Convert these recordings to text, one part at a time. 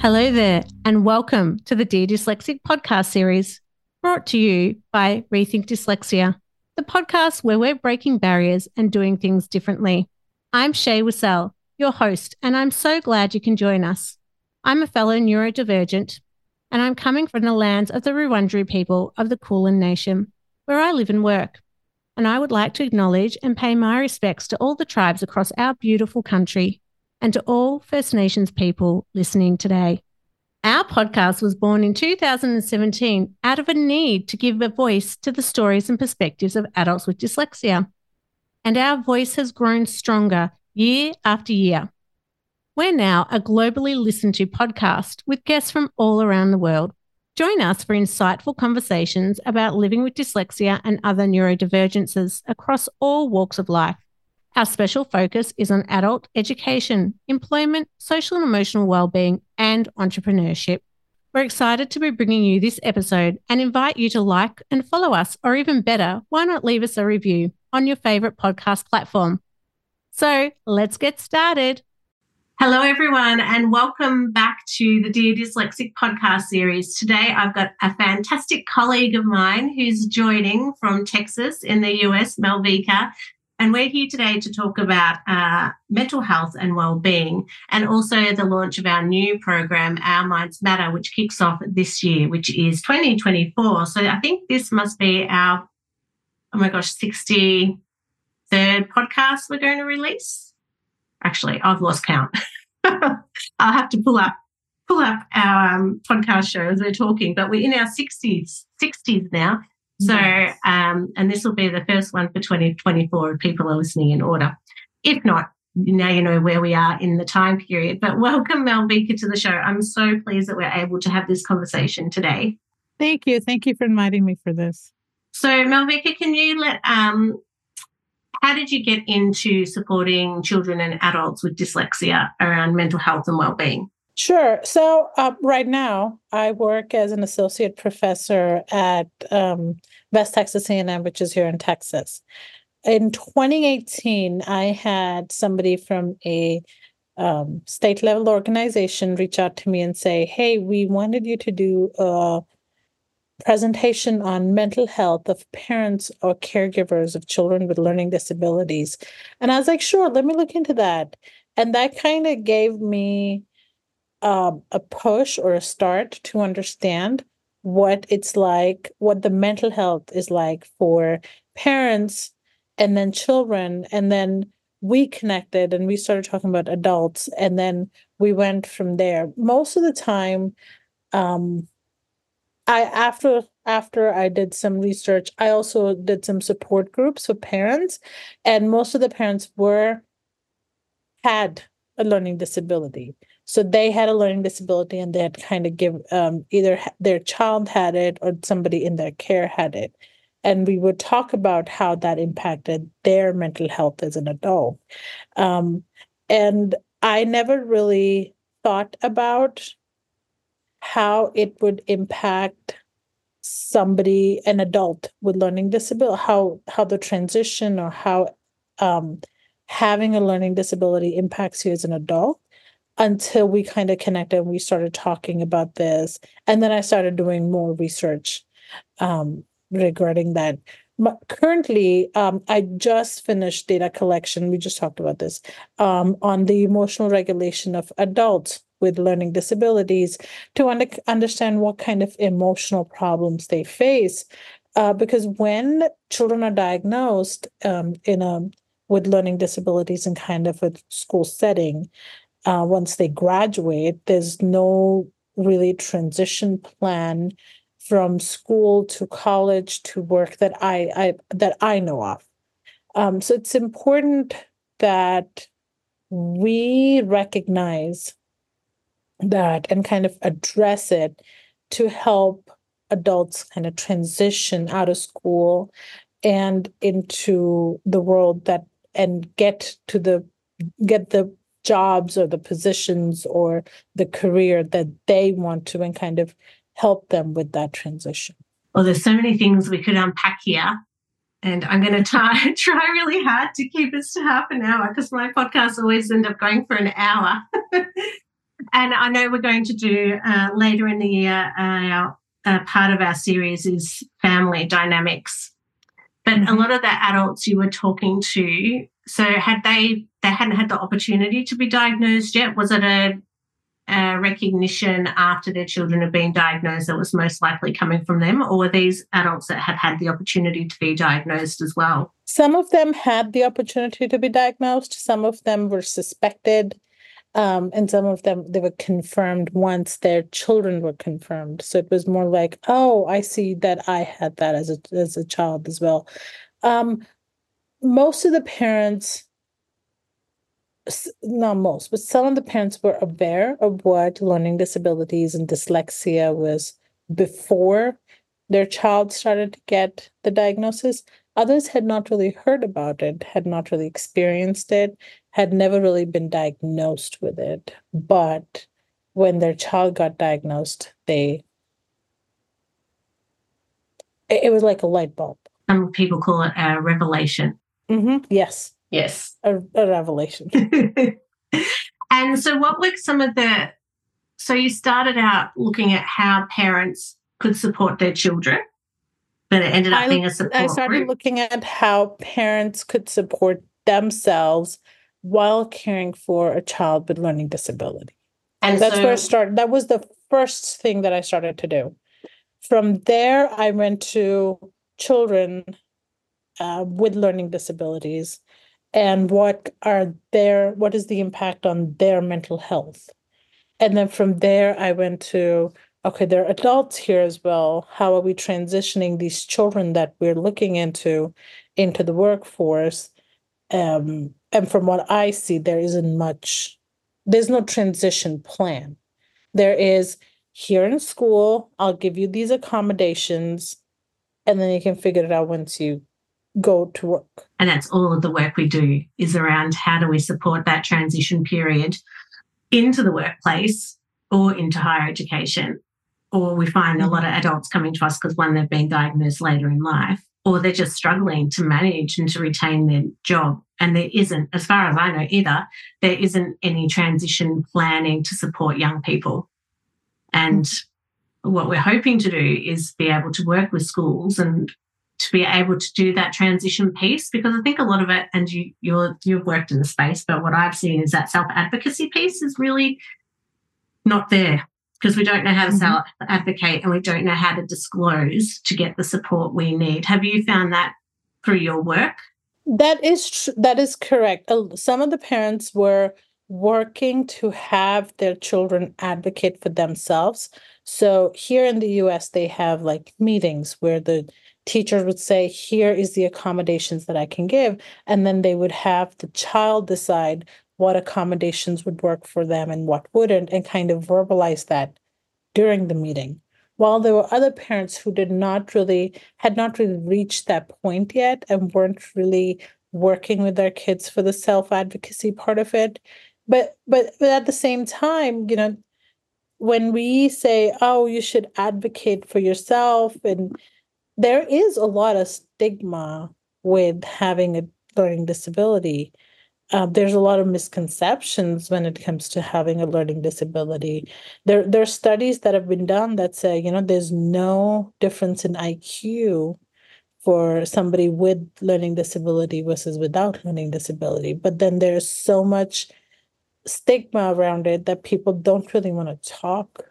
Hello there, and welcome to the Dear Dyslexic podcast series brought to you by Rethink Dyslexia, the podcast where we're breaking barriers and doing things differently. I'm Shae Wissell, your host, and I'm so glad you can join us. I'm a fellow neurodivergent, and I'm coming from the lands of the Wurundjeri people of the Kulin Nation, where I live and work. And I would like to acknowledge and pay my respects to all the tribes across our beautiful country and to all First Nations people listening today. Our podcast was born in 2017 out of a need to give a voice to the stories and perspectives of adults with dyslexia. And our voice has grown stronger year after year. We're now a globally listened to podcast with guests from all around the world. Join us for insightful conversations about living with dyslexia and other neurodivergences across all walks of life. Our special focus is on adult education, employment, social and emotional well-being, and entrepreneurship. We're excited to be bringing you this episode and invite you to like and follow us, or even better, why not leave us a review on your favorite podcast platform? So let's get started. Hello, everyone, and welcome back to the Dear Dyslexic podcast series. Today, I've got a fantastic colleague of mine who's joining from Texas in the US, Malvika, and we're here today to talk about uh, mental health and well-being, and also the launch of our new program, Our Minds Matter, which kicks off this year, which is 2024. So I think this must be our, oh my gosh, 63rd podcast we're going to release. Actually, I've lost count. I'll have to pull up pull up our um, podcast show as we're talking, but we're in our 60s 60s now. So, um, and this will be the first one for 2024 if people are listening in order. If not, now you know where we are in the time period. But welcome, Malvika, to the show. I'm so pleased that we're able to have this conversation today. Thank you. Thank you for inviting me for this. So, Malvika, can you let, um, how did you get into supporting children and adults with dyslexia around mental health and well-being? Sure. So uh, right now, I work as an associate professor at um, West Texas A&M, which is here in Texas. In 2018, I had somebody from a um, state level organization reach out to me and say, "Hey, we wanted you to do a presentation on mental health of parents or caregivers of children with learning disabilities." And I was like, "Sure, let me look into that." And that kind of gave me um, a push or a start to understand what it's like, what the mental health is like for parents and then children. And then we connected and we started talking about adults. And then we went from there. Most of the time, um, I after after I did some research, I also did some support groups for parents, and most of the parents were had a learning disability. So they had a learning disability and they had kind of give um, either their child had it or somebody in their care had it. And we would talk about how that impacted their mental health as an adult. Um, and I never really thought about how it would impact somebody, an adult with learning disability, how how the transition or how um, having a learning disability impacts you as an adult until we kind of connected and we started talking about this. And then I started doing more research um, regarding that. But currently, um, I just finished data collection. We just talked about this um, on the emotional regulation of adults with learning disabilities to under- understand what kind of emotional problems they face. Uh, because when children are diagnosed um, in a with learning disabilities and kind of a school setting, uh, once they graduate, there's no really transition plan from school to college to work that I, I that I know of. Um, so it's important that we recognize that and kind of address it to help adults kind of transition out of school and into the world that and get to the get the jobs or the positions or the career that they want to and kind of help them with that transition? Well, there's so many things we could unpack here. And I'm going to try, try really hard to keep us to half an hour because my podcasts always end up going for an hour. And I know we're going to do uh, later in the year, uh, uh, part of our series is family dynamics. But mm-hmm. a lot of the adults you were talking to, so had they they hadn't had the opportunity to be diagnosed yet? Was it a, a recognition after their children had been diagnosed that was most likely coming from them, or were these adults that had had the opportunity to be diagnosed as well? Some of them had the opportunity to be diagnosed. Some of them were suspected um, and some of them they were confirmed once their children were confirmed so it was more like oh i see that i had that as a as a child as well um, most of the parents not most but some of the parents were aware of what learning disabilities and dyslexia was before their child started to get the diagnosis others had not really heard about it had not really experienced it had never really been diagnosed with it. But when their child got diagnosed, they it, was like a light bulb. Some people call it a revelation. Mm-hmm. Yes. Yes. A, a revelation. and so, what were some of the? So you started out looking at how parents could support their children, but it ended up I, being a support. I started group. looking at how parents could support themselves while caring for a child with learning disability. And that's so, where I started. That was the first thing that I started to do. From there, I went to children uh, with learning disabilities and what are their what is the impact on their mental health? And then from there i went to okay there are adults here as well. How are we transitioning these children that we're looking into into the workforce? Um, and from what I see, there isn't much, there's no transition plan. There is here in school, I'll give you these accommodations, and then you can figure it out once you go to work. And that's all of the work we do is around how do we support that transition period into the workplace or into higher education. Or we find a lot of adults coming to us because one, they've been diagnosed later in life, or they're just struggling to manage and to retain their job. And there isn't, as far as I know, either, there isn't any transition planning to support young people. And what we're hoping to do is be able to work with schools and to be able to do that transition piece because I think a lot of it, and you you're you've worked in the space, but what I've seen is that self advocacy piece is really not there because we don't know how to mm-hmm. self advocate and we don't know how to disclose to get the support we need. Have you found that through your work? That is tr- that is correct. Some of the parents were working to have their children advocate for themselves. So here in the US they have like meetings where the teachers would say here is the accommodations that I can give and then they would have the child decide what accommodations would work for them and what wouldn't, and kind of verbalize that during the meeting. While there were other parents who did not really, had not really reached that point yet and weren't really working with their kids for the self advocacy part of it. But, but but at the same time, you know, when we say, oh, you should advocate for yourself, and there is a lot of stigma with having a learning disability uh, there's a lot of misconceptions when it comes to having a learning disability. There, there are studies that have been done that say, you know, there's no difference in IQ for somebody with learning disability versus without learning disability. But then there's so much stigma around it that people don't really want to talk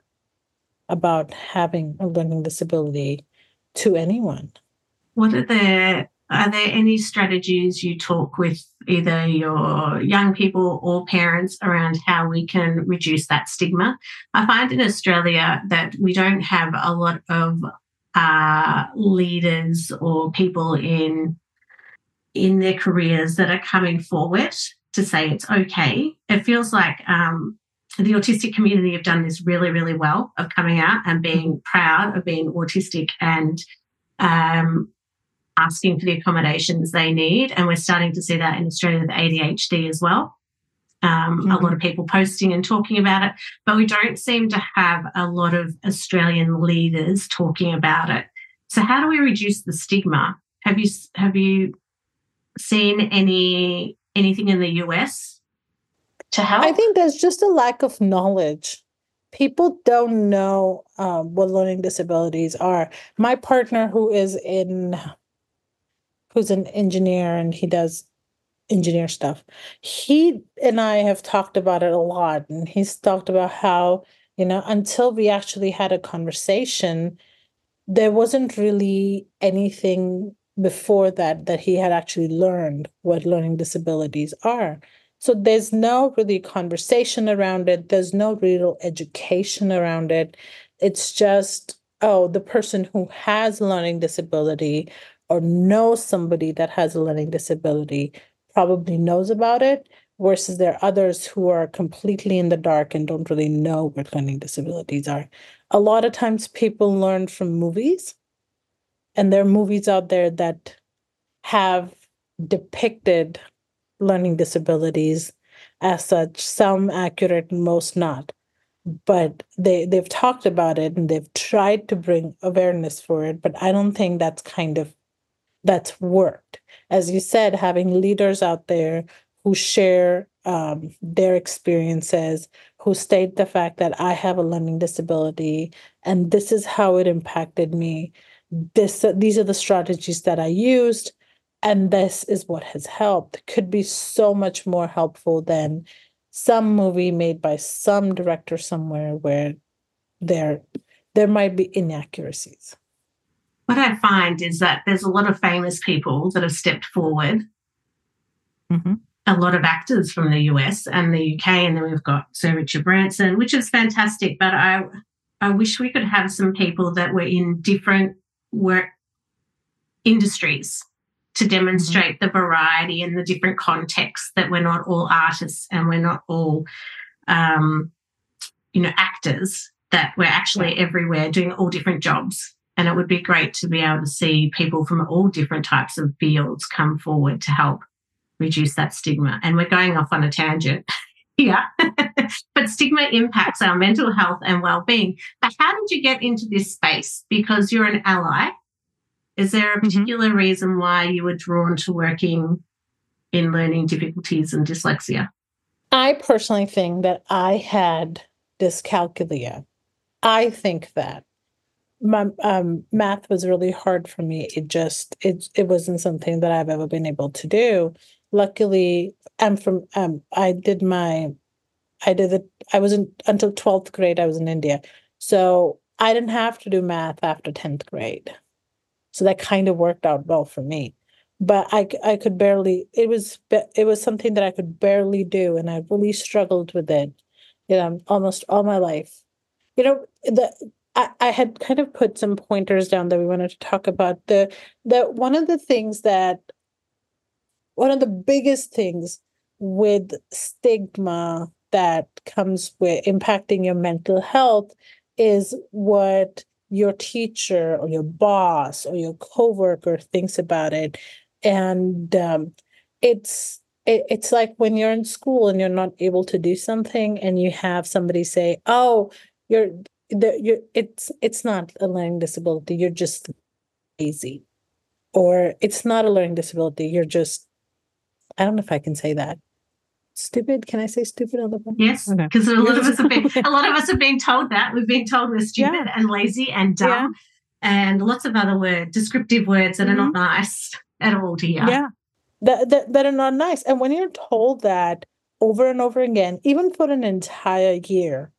about having a learning disability to anyone. What are there are there any strategies you talk with either your young people or parents around how we can reduce that stigma? I find in Australia that we don't have a lot of uh, leaders or people in in their careers that are coming forward to say it's okay. It feels like um, the autistic community have done this really, really well of coming out and being proud of being autistic and um, asking for the accommodations they need. And we're starting to see that in Australia with ADHD as well. Um, mm-hmm. A lot of people posting and talking about it, but we don't seem to have a lot of Australian leaders talking about it. So, how do we reduce the stigma? Have you have you seen any anything in the US to help? I think there's just a lack of knowledge. People don't know um, what learning disabilities are. My partner, who is in, who's an engineer and he does engineer stuff, he and I have talked about it a lot, and he's talked about how you know until we actually had a conversation, there wasn't really anything before that that he had actually learned what learning disabilities are so there's no really conversation around it. There's no real education around it. It's just oh the person who has learning disability or knows somebody that has a learning disability probably knows about it versus there are others who are completely in the dark and don't really know what learning disabilities are. A lot of times people learn from movies and there are movies out there that have depicted learning disabilities as such some accurate most not. But they they've talked about it and they've tried to bring awareness for it but i don't think that's kind of that's worked. As you said having leaders out there who share um, their experiences who state the fact that i have a learning disability and this is how it impacted me. This these are the strategies that I used and this is what has helped. Could be so much more helpful than some movie made by some director somewhere where there there might be inaccuracies. What i find is that there's a lot of famous people that have stepped forward. Mm-hmm. a lot of actors from the us and the uk and then we've got sir richard branson which is fantastic but i i wish we could have some people that were in different work industries to demonstrate mm-hmm. the variety and the different contexts that we're not all artists and we're not all um, you know actors that we're actually everywhere doing all different jobs and it would be great to be able to see people from all different types of fields come forward to help reduce that stigma and we're going off on a tangent yeah. but stigma impacts our mental health and well-being. But how did you get into this space? Because you're an ally. Is there a mm-hmm. particular mm-hmm. reason why you were drawn to working in learning difficulties and dyslexia? I personally think that I had dyscalculia. I think that my um, math was really hard for me. It just it it wasn't something that I've ever been able to do luckily i'm from um i did my i did it i wasn't until 12th grade i was in india so i didn't have to do math after 10th grade so that kind of worked out well for me. But i i could barely it was it was something that i could barely do and i really struggled with it you know almost all my life. You know the I, I had kind of put some pointers down that we wanted to talk about. The the one of the things that one of the biggest things with stigma that comes with impacting your mental health is what your teacher or your boss or your coworker thinks about it and um, it's it, it's like when you're in school and you're not able to do something and you have somebody say oh you're the, you're it's it's not a learning disability you're just lazy or it's not a learning disability you're just I don't know if I can say that. Stupid? Can I say stupid on the phone? Yes, because okay. a lot of us have been a lot of us have been told that. We've been told we're stupid yeah. and lazy and dumb, yeah. and lots of other words, descriptive words that mm-hmm. are not mm-hmm. nice at all to hear. Yeah, that, that that are not nice. And when you're told that over and over again, even for an entire year,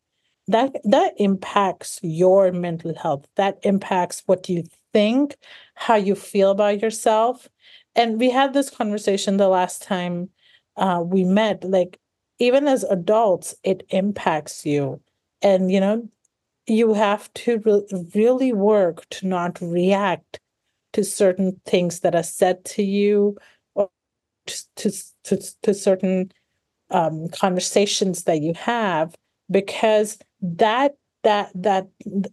that that impacts your mental health. That impacts what you think, how you feel about yourself, and we had this conversation the last time uh, we met like even as adults it impacts you. And you know you have to re- really work to not react to certain things that are said to you or to to, to certain um, conversations that you have because that that that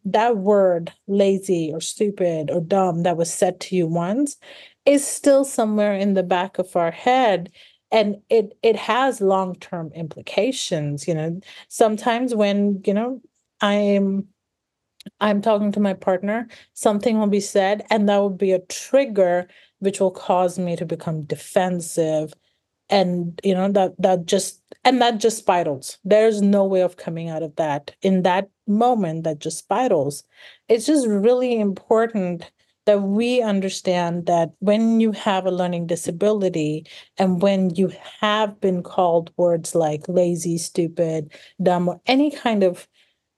that word lazy or stupid or dumb that was said to you once is still somewhere in the back of our head and it it has long-term implications you know. Sometimes when you know i'm i'm talking to my partner something will be said and that will be a trigger which will cause me to become defensive and you know that that just and that just spirals. There's no way of coming out of that. In that moment that just spirals it's just really important that we understand that when you have a learning disability and when you have been called words like lazy stupid dumb or any kind of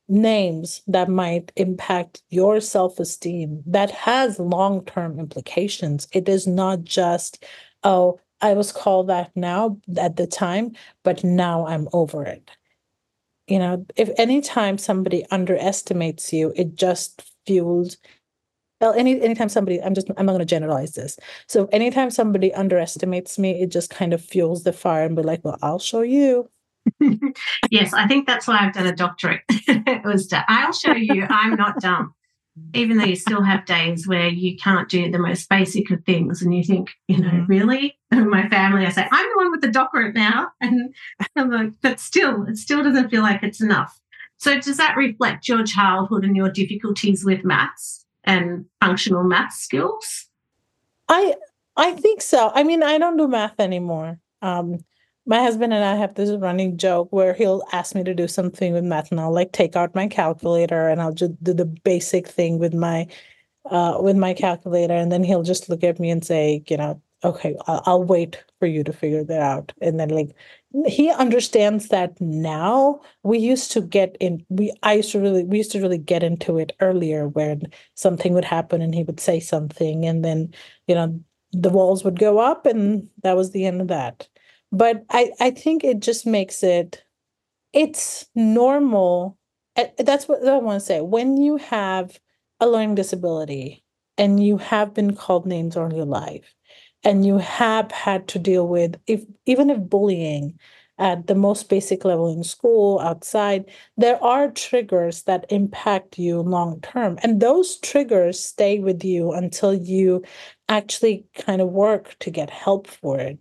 names that might impact your self-esteem that has long-term implications it is not just oh I was called that now at the time, but now I'm over it. You know, if anytime somebody underestimates you, it just fuels well, any anytime somebody, I'm just I'm not gonna generalize this. So anytime somebody underestimates me, it just kind of fuels the fire and be like, well, I'll show you. yes, I think that's why I've done a doctorate. it was to, I'll show you I'm not dumb even though you still have days where you can't do the most basic of things and you think, you know, mm-hmm. really? And my family, I say, I'm the one with the doctorate now. And I'm like, but still, it still doesn't feel like it's enough. So does that reflect your childhood and your difficulties with maths and functional math skills? I I think so. I mean, I don't do math anymore. Um, my husband and I have this running joke where he'll ask me to do something with math and I'll like take out my calculator and I'll just do the basic thing with my uh with my calculator and then he'll just look at me and say, you know, okay, I'll, I'll wait for you to figure that out. And then like he understands that now. We used to get in we I used to really we used to really get into it earlier when something would happen and he would say something and then, you know, the walls would go up and that was the end of that but i i think it just makes it it's normal that's what i want to say when you have a learning disability and you have been called names all your life and you have had to deal with if even if bullying at the most basic level in school outside there are triggers that impact you long term and those triggers stay with you until you actually kind of work to get help for it.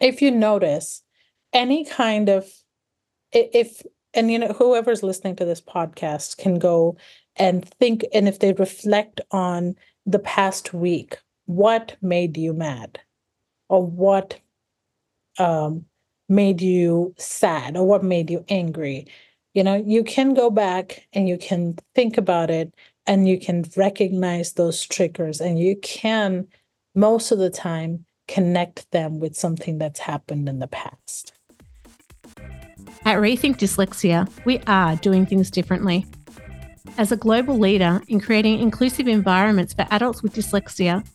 If you notice any kind of if and you know whoever's listening to this podcast can go and think and if they reflect on the past week what made you mad or what um, made you sad or what made you angry you know you can go back and you can think about it and you can recognize those triggers and you can most of the time connect them with something that's happened in the past. At Rethink Dyslexia, we are doing things differently. As a global leader in creating inclusive environments for adults with dyslexia,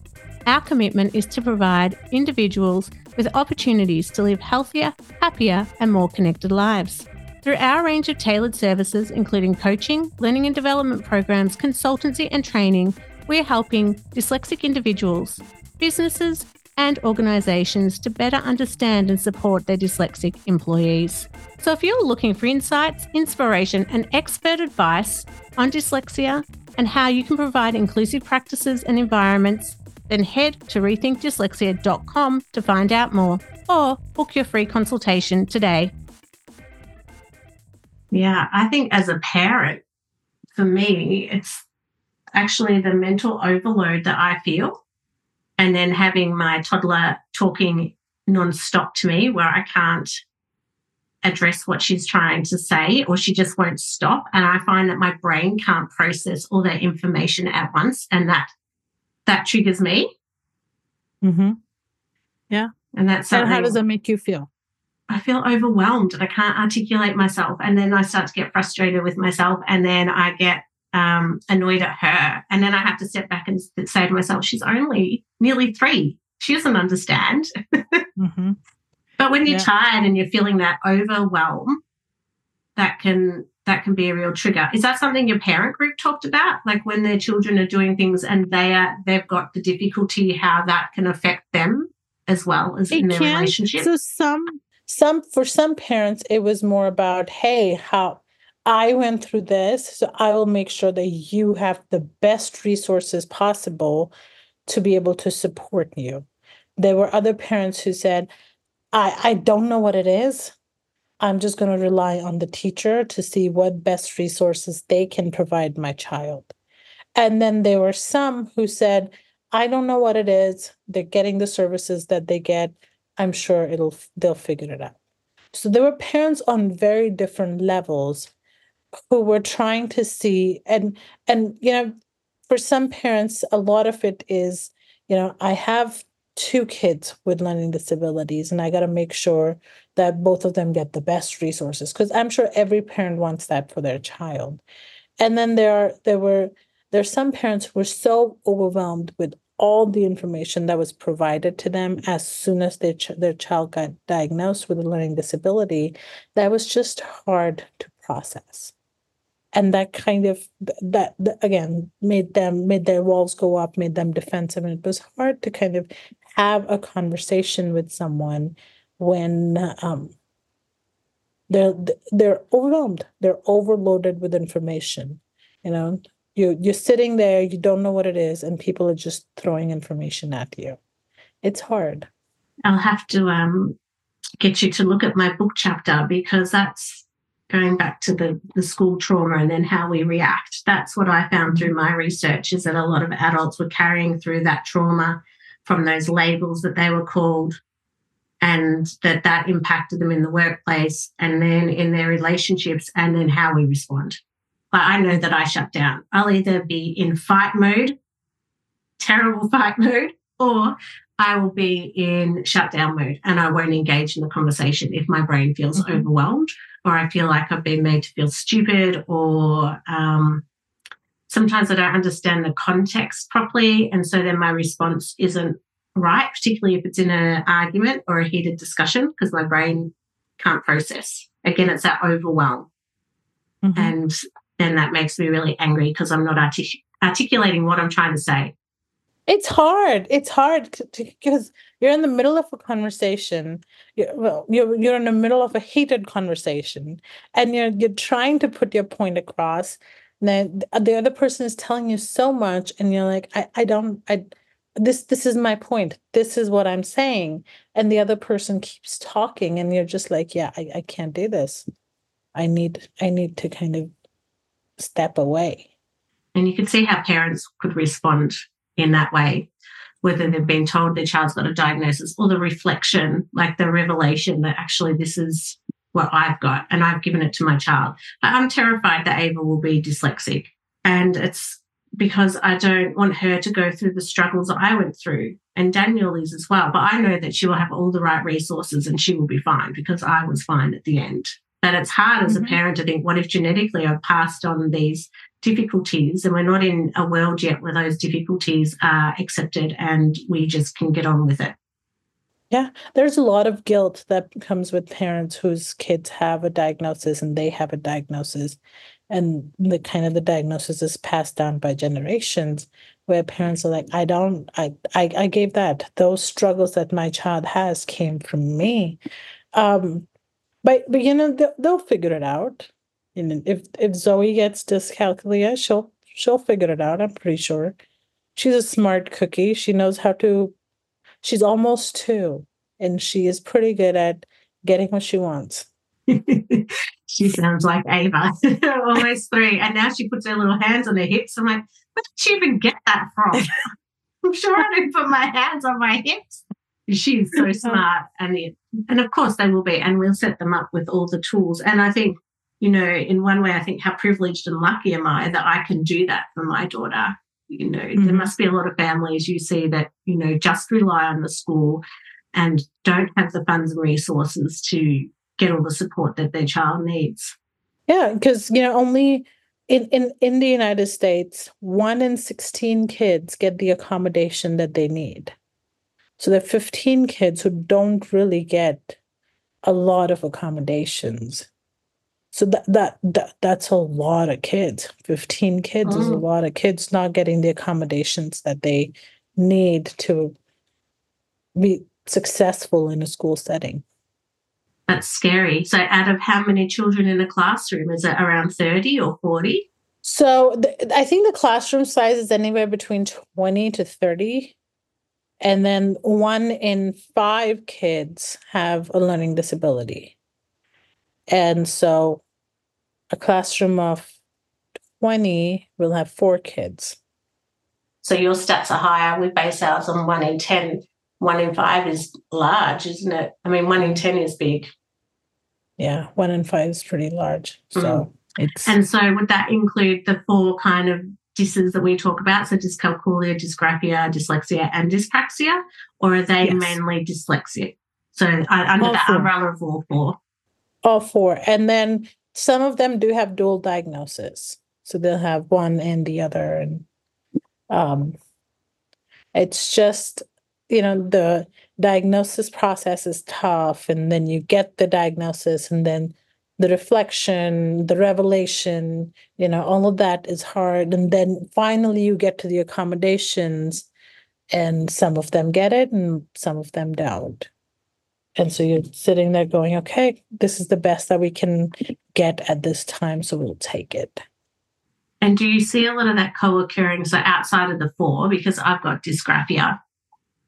our commitment is to provide individuals with opportunities to live healthier, happier, and more connected lives. Through our range of tailored services, including coaching, learning and development programs, consultancy, and training, we're helping dyslexic individuals, businesses, and organisations to better understand and support their dyslexic employees. So, if you're looking for insights, inspiration, and expert advice on dyslexia and how you can provide inclusive practices and environments, then head to rethinkdyslexia.com to find out more or book your free consultation today. Yeah, I think as a parent, for me, it's actually the mental overload that I feel and then having my toddler talking non-stop to me where I can't address what she's trying to say or she just won't stop and I find that my brain can't process all that information at once and that that triggers me. Mm-hmm. Yeah. And that's so how does that make you feel? I feel overwhelmed and I can't articulate myself. And then I start to get frustrated with myself. And then I get um, annoyed at her. And then I have to step back and say to myself, she's only nearly three. She doesn't understand. mm-hmm. But when you're yeah. tired and you're feeling that overwhelm, that can that can be a real trigger. Is that something your parent group talked about? Like when their children are doing things and they are they've got the difficulty, how that can affect them as well as it in their can. relationship? So some some for some parents it was more about, hey, how I went through this, so I will make sure that you have the best resources possible to be able to support you. There were other parents who said, I, I don't know what it is. I'm just going to rely on the teacher to see what best resources they can provide my child. And then there were some who said, I don't know what it is. They're getting the services that they get. I'm sure it'll they'll figure it out. So there were parents on very different levels who were trying to see and and you know for some parents a lot of it is you know I have two kids with learning disabilities and I got to make sure that both of them get the best resources because I'm sure every parent wants that for their child. And then there are there were there some parents who were so overwhelmed with all the information that was provided to them as soon as their ch- their child got diagnosed with a learning disability that was just hard to process and that kind of that, that again made them made their walls go up made them defensive and it was hard to kind of have a conversation with someone when um, they're they're overwhelmed they're overloaded with information you know? You you're sitting there you don't know what it is and people are just throwing information at you. It's hard. I'll have to um get you to look at my book chapter because that's going back to the, the school trauma and then how we react. That's what i found through my research is that a lot of adults were carrying through that trauma from those labels that they were called and that that impacted them in the workplace and then in their relationships and then how we respond but I know that I shut down. I'll either be in fight mode, terrible fight mode, or I will be in shutdown mode and I won't engage in the conversation if my brain feels mm-hmm. overwhelmed or I feel like I've been made to feel stupid or um, sometimes I don't understand the context properly. And so then my response isn't right, particularly if it's in an argument or a heated discussion because my brain can't process. Again, it's that overwhelm. Mm-hmm. And then that makes me really angry because I'm not artic- articulating what I'm trying to say. It's hard. It's hard because you're in the middle of a conversation. You're, well, you're you're in the middle of a heated conversation, and you're you're trying to put your point across. Then uh, the other person is telling you so much, and you're like, I, I don't, I, this this is my point. This is what I'm saying, and the other person keeps talking, and you're just like, yeah, I, I can't do this. I need I need to kind of step away. And you can see how parents could respond in that way, whether they've been told their child's got a diagnosis or the reflection, like the revelation that actually this is what I've got and I've given it to my child. I'm terrified that Ava will be dyslexic. And it's because I don't want her to go through the struggles that I went through. And Daniel is as well. But I know that she will have all the right resources and she will be fine because I was fine at the end But it's hard as a mm-hmm. parent to think, what if genetically I've passed on these difficulties and we're not in a world yet where those difficulties are accepted and we just can get on with it? Yeah, there's a lot of guilt that comes with parents whose kids have a diagnosis and they have a diagnosis. And the kind of the diagnosis is passed down by generations where parents are like, I don't, I, I, I gave that. Those struggles that my child has came from me. Um, but but you know they'll, they'll figure it out. And if if Zoe gets dyscalculia, she'll she'll figure it out. I'm pretty sure. She's a smart cookie. She knows how to. She's almost two, and she is pretty good at getting what she wants. she sounds like Ava, almost three, and now she puts her little hands on her hips. I'm like, where did she even get that from? I'm sure I didn't put my hands on my hips. She's so smart, and it, and of course they will be, and we'll set them up with all the tools. And I think, you know, in one way, I think how privileged and lucky am I that I can do that for my daughter. You know, mm-hmm. there must be a lot of families you see that you know just rely on the school and don't have the funds and resources to get all the support that their child needs. Yeah, because you know only in, in in the United States, one in sixteen kids get the accommodation that they need. So there are 15 kids who don't really get a lot of accommodations. So that that, that that's a lot of kids. 15 kids is a mm. lot of kids not getting the accommodations that they need to be successful in a school setting. That's scary. So out of how many children in a classroom is it around 30 or 40? So the, I think the classroom size is anywhere between 20 to 30 and then one in five kids have a learning disability. And so a classroom of 20 will have four kids. So your stats are higher. We base ours on one in 10. One in five is large, isn't it? I mean, one in 10 is big. Yeah, one in five is pretty large. So mm. it's and so would that include the four kind of disses that we talk about, so dyscalculia, dysgraphia, dyslexia, and dyspraxia, or are they yes. mainly dyslexia? So uh, under all the four. umbrella of all four. All four, and then some of them do have dual diagnosis, so they'll have one and the other, and um, it's just you know the diagnosis process is tough, and then you get the diagnosis, and then the reflection, the revelation, you know, all of that is hard. And then finally you get to the accommodations, and some of them get it and some of them don't. And so you're sitting there going, okay, this is the best that we can get at this time, so we'll take it. And do you see a lot of that co occurring? So outside of the four, because I've got dysgraphia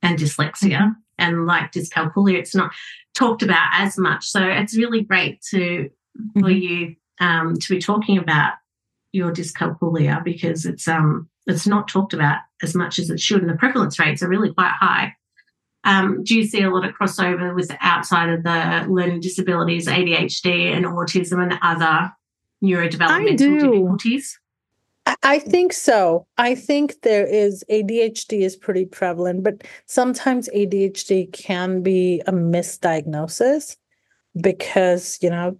and dyslexia, and like dyscalculia, it's not talked about as much. So it's really great to for mm-hmm. you um, to be talking about your dyscalculia because it's um it's not talked about as much as it should, and the prevalence rates are really quite high. Um, do you see a lot of crossover with outside of the learning disabilities, ADHD, and autism, and other neurodevelopmental difficulties? I think so. I think there is ADHD is pretty prevalent, but sometimes ADHD can be a misdiagnosis because, you know,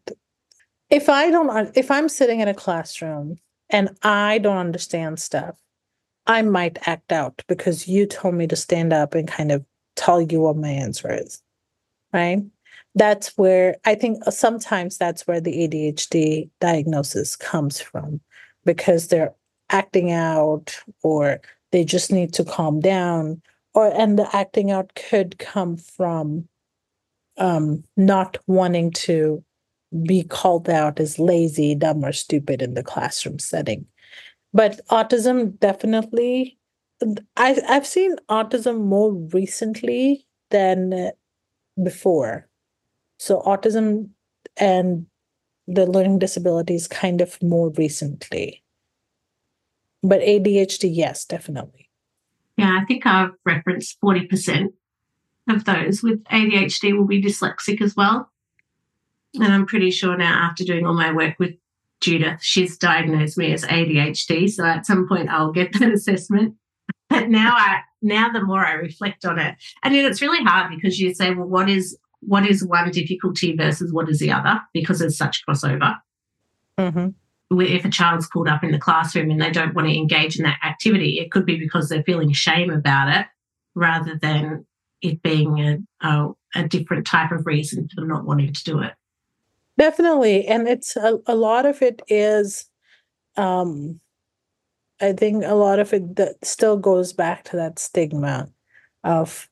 if I don't, if I'm sitting in a classroom and I don't understand stuff, I might act out because you told me to stand up and kind of tell you what my answer is. Right. That's where I think sometimes that's where the ADHD diagnosis comes from because they're acting out or they just need to calm down or and the acting out could come from um, not wanting to be called out as lazy, dumb, or stupid in the classroom setting. But autism definitely, I, I've seen autism more recently than before. So, autism and the learning disabilities kind of more recently. But ADHD, yes, definitely. Yeah, I think I've referenced 40% of those with ADHD will be dyslexic as well. And I'm pretty sure now, after doing all my work with Judith, she's diagnosed me as ADHD. So at some point, I'll get that assessment. But now, I now the more I reflect on it, and it's really hard because you say, well, what is what is one difficulty versus what is the other? Because there's such crossover. Mm-hmm. If a child's called up in the classroom and they don't want to engage in that activity, it could be because they're feeling shame about it rather than it being a, a, a different type of reason for them not wanting to do it. Definitely. And it's a, a lot of it is um I think a lot of it that still goes back to that stigma of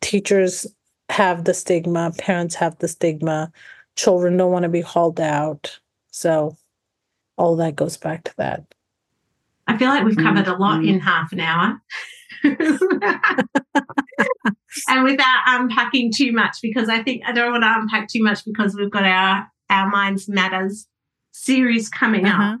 teachers have the stigma, parents have the stigma, children don't want to be hauled out. So all that goes back to that. I feel like we've covered a lot in mm-hmm. half an hour. and without unpacking too much, because I think I don't want to unpack too much because we've got our our Minds Matters series coming uh-huh. up.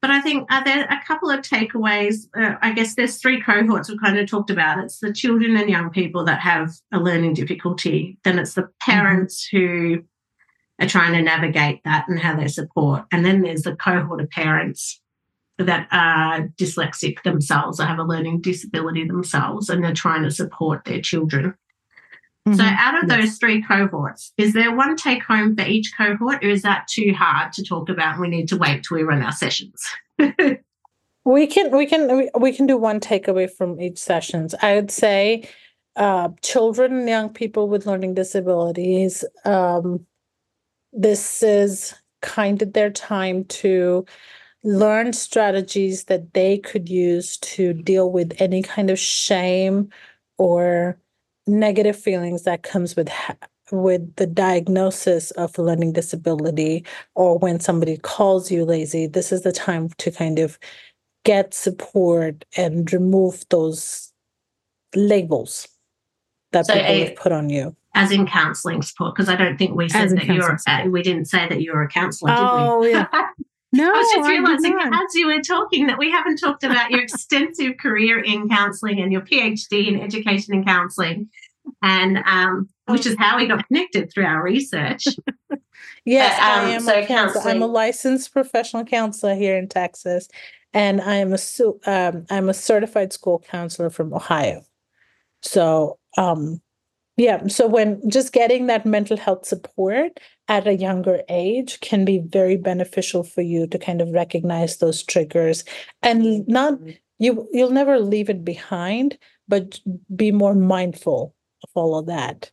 But I think are there a couple of takeaways? Uh, I guess there's three cohorts we kind of talked about. It's the children and young people that have a learning difficulty. Then it's the mm-hmm. parents mm-hmm. who are trying to navigate that and how they support. And then there's the cohort of parents that are dyslexic themselves or have a learning disability themselves and they're trying to support their children. Mm-hmm. So, out of yes. those three cohorts, is there one take home for each cohort, or is that too hard to talk about? We need to wait till we run our sessions. we can we can we can do one takeaway from each sessions. I would say, uh, children and young people with learning disabilities. Um, this is kind of their time to learn strategies that they could use to deal with any kind of shame or negative feelings that comes with ha- with the diagnosis of learning disability or when somebody calls you lazy this is the time to kind of get support and remove those labels that so people a, have put on you. As in counseling support because i don't think we said that you're a, we didn't say that you're a counselor oh yeah No, I was just realizing as you were talking that we haven't talked about your extensive career in counselling and your PhD in education and counselling, and um, which is how we got connected through our research. Yes, but, um, I am so a counselor. I'm a licensed professional counselor here in Texas, and I am a um, I'm a certified school counselor from Ohio. So, um, yeah, so when just getting that mental health support at a younger age can be very beneficial for you to kind of recognize those triggers and not mm-hmm. you you'll never leave it behind, but be more mindful of all of that.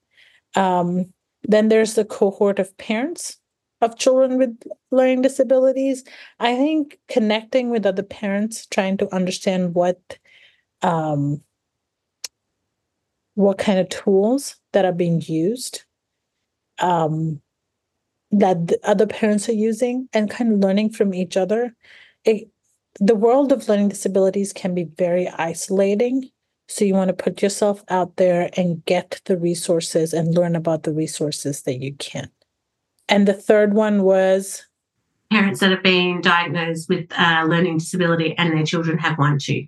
Um, then there's the cohort of parents of children with learning disabilities. I think connecting with other parents, trying to understand what um, what kind of tools that are being used um, that the other parents are using and kind of learning from each other. It, the world of learning disabilities can be very isolating. So you want to put yourself out there and get the resources and learn about the resources that you can. And the third one was parents that have been diagnosed with uh, learning disability and their children have one too.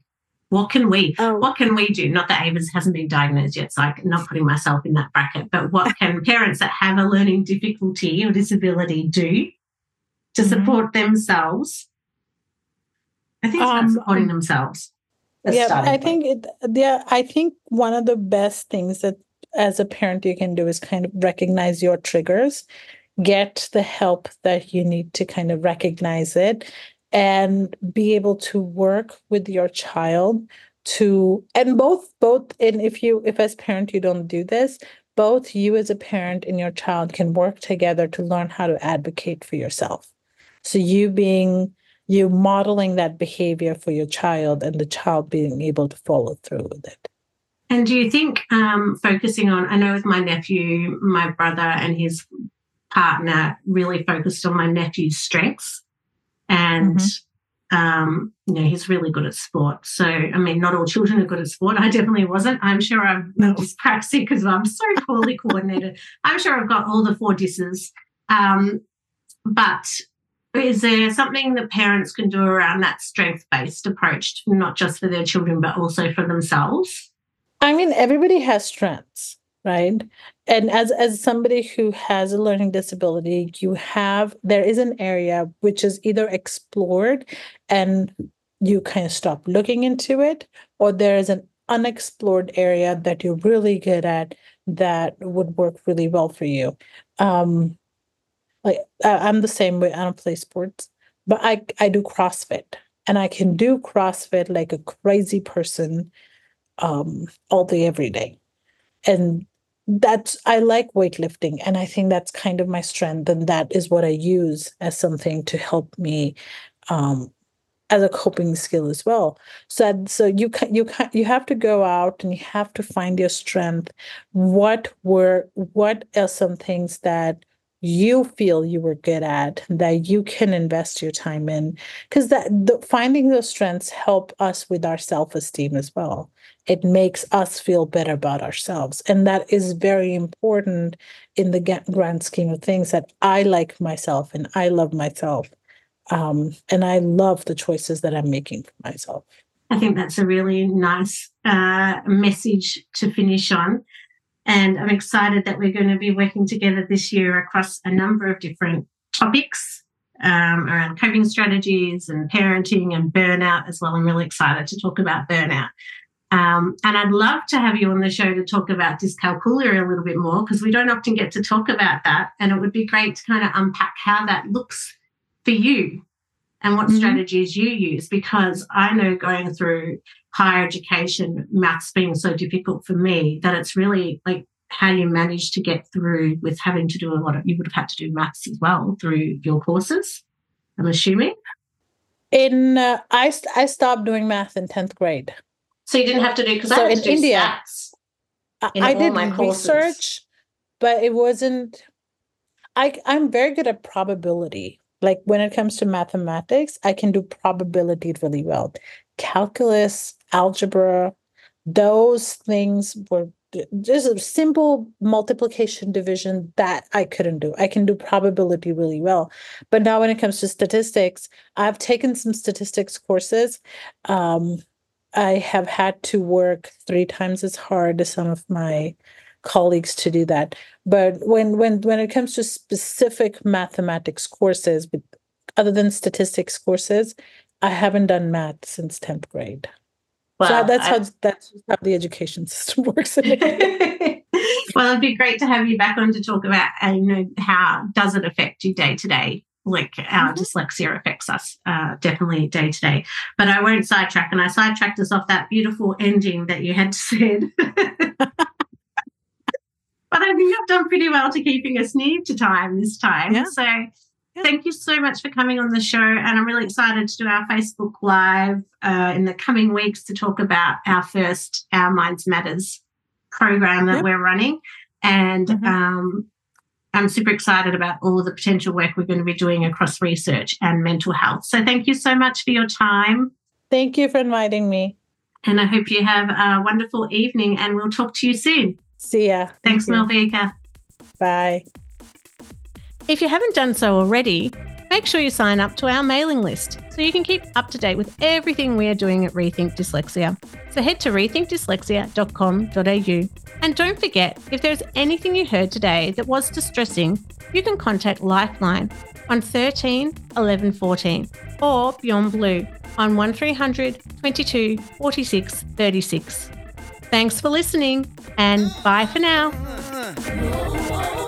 What can we? Oh. What can we do? Not that Ava's hasn't been diagnosed yet, so I'm not putting myself in that bracket. But what can parents that have a learning difficulty or disability do to mm-hmm. support themselves? I think it's um, supporting themselves. Yeah, I think it. Yeah, I think one of the best things that as a parent you can do is kind of recognize your triggers get the help that you need to kind of recognize it and be able to work with your child to and both both and if you if as parent you don't do this both you as a parent and your child can work together to learn how to advocate for yourself. So you being you modeling that behavior for your child and the child being able to follow through with it. And do you think um, focusing on i know with my nephew my brother and his partner really focused on my nephew's strengths and mm-hmm. um, you know he's really good at sport. So I mean, not all children are good at sport. I definitely wasn't. I'm sure I'm no. dyspraxic because I'm so poorly coordinated. I'm sure I've got all the four disses. Um, but is there something that parents can do around that strength based approach, not just for their children, but also for themselves? I mean, everybody has strengths right? And as as somebody who has a learning disability you have there is an area which is either explored and you kind of stop looking into it or there is an unexplored area that you're really good at that would work really well for you. Um like i'm the same way i don't play sports but i i do crossfit and i can do crossfit like a crazy person um all day every day. And that's I like weightlifting and I think that's kind of my strength and that is what I use as something to help me um, as a coping skill as well. So so you can you can you have to go out and you have to find your strength. What were what are some things that you feel you were good at that you can invest your time in because that the, finding those strengths help us with our self-esteem as well it makes us feel better about ourselves and that is very important in the grand scheme of things that i like myself and i love myself um, and i love the choices that i'm making for myself i think that's a really nice uh, message to finish on and I'm excited that we're going to be working together this year across a number of different topics um, around coping strategies and parenting and burnout as well. I'm really excited to talk about burnout. Um, and I'd love to have you on the show to talk about dyscalculia a little bit more because we don't often get to talk about that. And it would be great to kind of unpack how that looks for you and what mm-hmm. strategies you use because I know going through higher education, maths being so difficult for me, that it's really like how you manage to get through with having to do a lot of, you would have had to do maths as well through your courses, I'm assuming. In, uh, I, I stopped doing math in 10th grade. So you didn't have to do, because so I in India, in I did my research, but it wasn't, I, I'm very good at probability. Like when it comes to mathematics, I can do probability really well. Calculus, algebra, those things were just a simple multiplication division that I couldn't do. I can do probability really well. But now when it comes to statistics, I've taken some statistics courses. Um, I have had to work three times as hard as some of my colleagues to do that. But when when when it comes to specific mathematics courses, other than statistics courses, I haven't done math since 10th grade. Well, so that's I, how that's how the education system works. well, it'd be great to have you back on to talk about, uh, you know, how does it affect you day to day? Like our mm-hmm. dyslexia affects us uh, definitely day to day. But I won't sidetrack, and I sidetracked us off that beautiful ending that you had said. but I think I've done pretty well to keeping us near to time this time. Yeah. So Thank you so much for coming on the show. And I'm really excited to do our Facebook Live uh, in the coming weeks to talk about our first Our Minds Matters program that yep. we're running. And mm-hmm. um, I'm super excited about all the potential work we're going to be doing across research and mental health. So thank you so much for your time. Thank you for inviting me. And I hope you have a wonderful evening and we'll talk to you soon. See ya. Thanks, Thank Malvika. Bye. If you haven't done so already, make sure you sign up to our mailing list so you can keep up to date with everything we are doing at Rethink Dyslexia. So head to rethinkdyslexia.com.au. And don't forget, if there's anything you heard today that was distressing, you can contact Lifeline on 13 11 14 or Beyond Blue on 1300 22 46 36. Thanks for listening and bye for now.